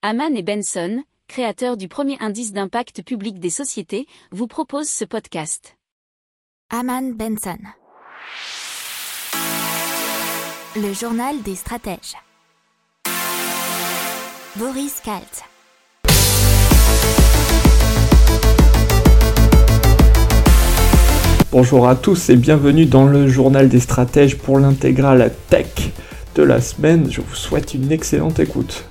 Haman et Benson, créateurs du premier indice d'impact public des sociétés, vous proposent ce podcast. Haman Benson. Le journal des stratèges. Boris Kalt. Bonjour à tous et bienvenue dans le journal des stratèges pour l'intégrale tech de la semaine. Je vous souhaite une excellente écoute.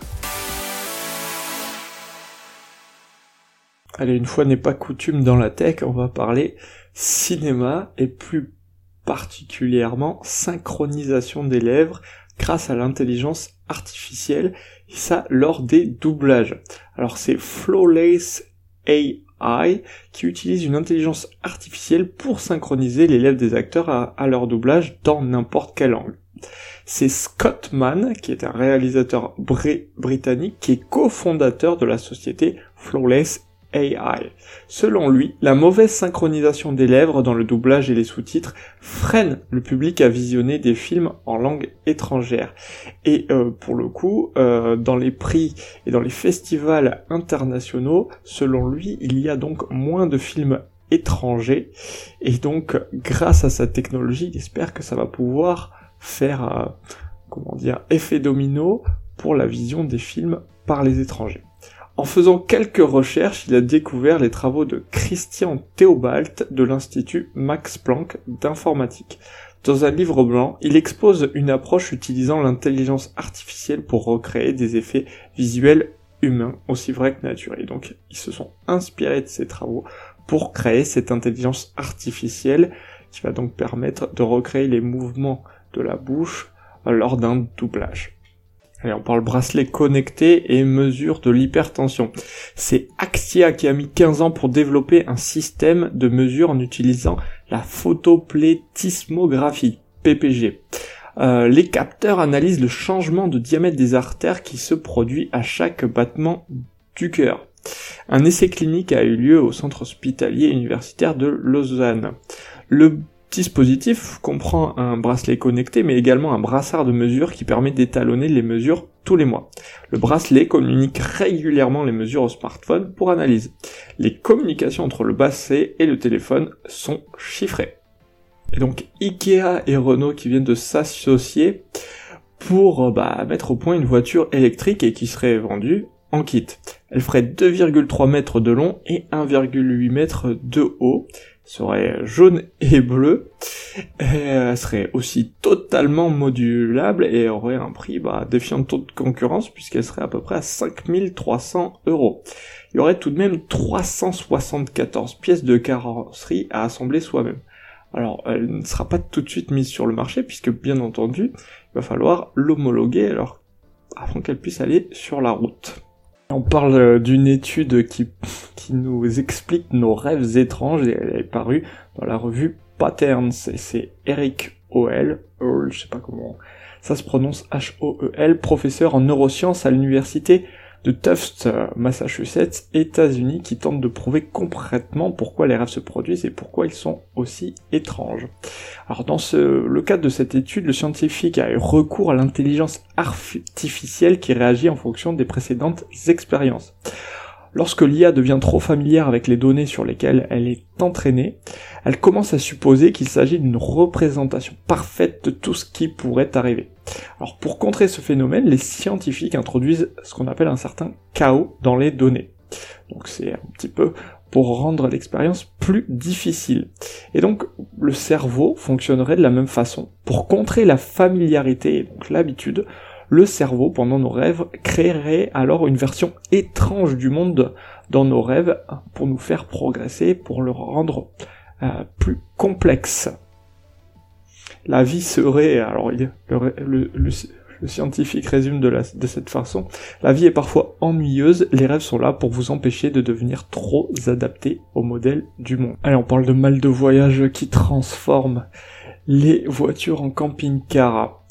Allez, une fois n'est pas coutume dans la tech, on va parler cinéma et plus particulièrement synchronisation des lèvres grâce à l'intelligence artificielle et ça lors des doublages. Alors c'est Flawless AI qui utilise une intelligence artificielle pour synchroniser les lèvres des acteurs à, leur doublage dans n'importe quel angle. C'est Scott Mann, qui est un réalisateur britannique, qui est cofondateur de la société Flawless Selon lui, la mauvaise synchronisation des lèvres dans le doublage et les sous-titres freine le public à visionner des films en langue étrangère. Et euh, pour le coup, euh, dans les prix et dans les festivals internationaux, selon lui, il y a donc moins de films étrangers. Et donc, grâce à sa technologie, il espère que ça va pouvoir faire, euh, comment dire, effet domino pour la vision des films par les étrangers. En faisant quelques recherches, il a découvert les travaux de Christian Theobald de l'Institut Max Planck d'informatique. Dans un livre blanc, il expose une approche utilisant l'intelligence artificielle pour recréer des effets visuels humains aussi vrais que naturels. Donc, ils se sont inspirés de ces travaux pour créer cette intelligence artificielle qui va donc permettre de recréer les mouvements de la bouche lors d'un doublage. Allez, on parle bracelet connecté et mesure de l'hypertension. C'est Axia qui a mis 15 ans pour développer un système de mesure en utilisant la photoplétismographie, PPG. Euh, les capteurs analysent le changement de diamètre des artères qui se produit à chaque battement du cœur. Un essai clinique a eu lieu au centre hospitalier universitaire de Lausanne. Dispositif comprend un bracelet connecté mais également un brassard de mesure qui permet d'étalonner les mesures tous les mois. Le bracelet communique régulièrement les mesures au smartphone pour analyse. Les communications entre le bracelet et le téléphone sont chiffrées. Et donc Ikea et Renault qui viennent de s'associer pour bah, mettre au point une voiture électrique et qui serait vendue en kit. Elle ferait 2,3 mètres de long et 1,8 mètres de haut serait jaune et bleu, elle serait aussi totalement modulable et aurait un prix bah, défiant de toute concurrence puisqu'elle serait à peu près à 5300 euros. Il y aurait tout de même 374 pièces de carrosserie à assembler soi-même. Alors, elle ne sera pas tout de suite mise sur le marché puisque bien entendu, il va falloir l'homologuer alors avant qu'elle puisse aller sur la route. On parle euh, d'une étude qui, qui nous explique nos rêves étranges et elle est parue dans la revue Patterns. C'est Eric Hoel, je sais pas comment ça se prononce H-O-E-L, professeur en neurosciences à l'université de Tufts, euh, Massachusetts, États-Unis, qui tente de prouver concrètement pourquoi les rêves se produisent et pourquoi ils sont aussi étranges. Alors dans le cadre de cette étude, le scientifique a eu recours à l'intelligence artificielle qui réagit en fonction des précédentes expériences. Lorsque l'IA devient trop familière avec les données sur lesquelles elle est entraînée, elle commence à supposer qu'il s'agit d'une représentation parfaite de tout ce qui pourrait arriver. Alors pour contrer ce phénomène, les scientifiques introduisent ce qu'on appelle un certain chaos dans les données. Donc c'est un petit peu pour rendre l'expérience plus difficile. Et donc le cerveau fonctionnerait de la même façon. Pour contrer la familiarité et donc l'habitude, le cerveau, pendant nos rêves, créerait alors une version étrange du monde dans nos rêves pour nous faire progresser, pour le rendre euh, plus complexe. La vie serait, alors le, scientifique résume de, cette façon, la vie est parfois ennuyeuse, les rêves sont là pour vous empêcher de devenir trop adaptés au modèle du monde. Allez, on parle de mal de voyage qui transforme les voitures en camping-car.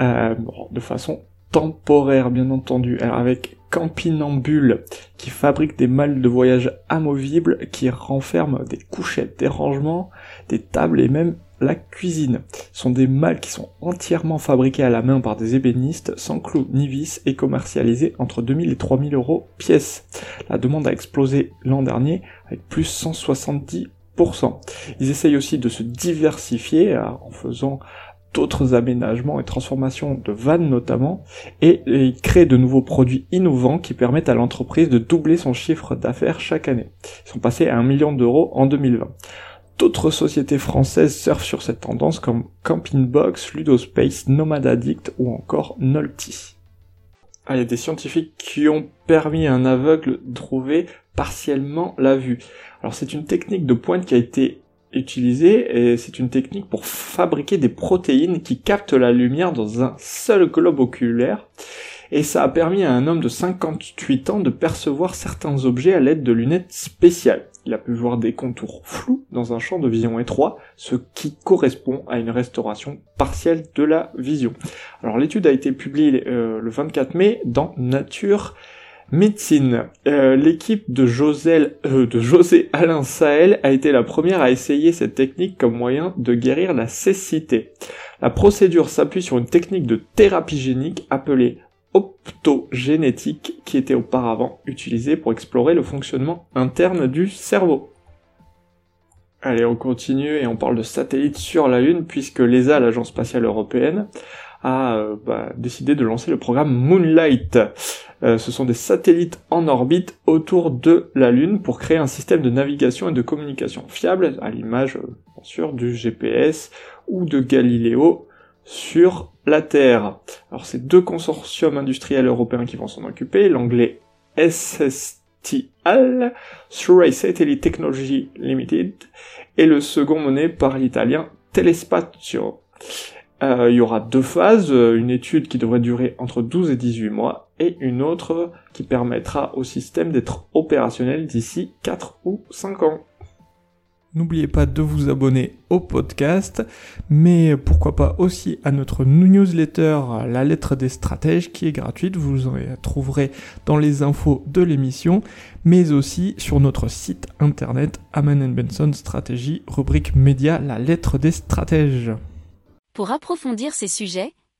Euh, de façon temporaire bien entendu, avec Campinambule qui fabrique des malles de voyage amovibles qui renferment des couchettes, des rangements, des tables et même la cuisine. Ce sont des mâles qui sont entièrement fabriqués à la main par des ébénistes, sans clous ni vis, et commercialisés entre 2000 et 3000 euros pièce. La demande a explosé l'an dernier avec plus 170%. Ils essayent aussi de se diversifier en faisant d'autres aménagements et transformations de vannes notamment, et il crée de nouveaux produits innovants qui permettent à l'entreprise de doubler son chiffre d'affaires chaque année. Ils sont passés à un million d'euros en 2020. D'autres sociétés françaises surfent sur cette tendance comme Camping Box, Ludospace, Nomad Addict ou encore Nolty. Ah, il y a des scientifiques qui ont permis à un aveugle de trouver partiellement la vue. Alors c'est une technique de pointe qui a été utilisé et c'est une technique pour fabriquer des protéines qui captent la lumière dans un seul globe oculaire et ça a permis à un homme de 58 ans de percevoir certains objets à l'aide de lunettes spéciales. Il a pu voir des contours flous dans un champ de vision étroit, ce qui correspond à une restauration partielle de la vision. Alors l'étude a été publiée euh, le 24 mai dans Nature Médecine. Euh, l'équipe euh, de José Alain Sahel a été la première à essayer cette technique comme moyen de guérir la cécité. La procédure s'appuie sur une technique de thérapie génique appelée optogénétique qui était auparavant utilisée pour explorer le fonctionnement interne du cerveau. Allez, on continue et on parle de satellites sur la Lune puisque l'ESA, l'agence spatiale européenne, a euh, bah, décidé de lancer le programme Moonlight. Euh, ce sont des satellites en orbite autour de la Lune pour créer un système de navigation et de communication fiable, à l'image euh, bien sûr du GPS ou de Galileo sur la Terre. Alors c'est deux consortiums industriels européens qui vont s'en occuper, l'anglais SSTL, Survey Satellite Technology Limited, et le second mené par l'italien Telespazio. Euh, il y aura deux phases, une étude qui devrait durer entre 12 et 18 mois et une autre qui permettra au système d'être opérationnel d'ici 4 ou 5 ans. N'oubliez pas de vous abonner au podcast, mais pourquoi pas aussi à notre newsletter La lettre des stratèges qui est gratuite, vous en trouverez dans les infos de l'émission, mais aussi sur notre site internet Aman Benson Stratégie, rubrique média La lettre des stratèges. Pour approfondir ces sujets,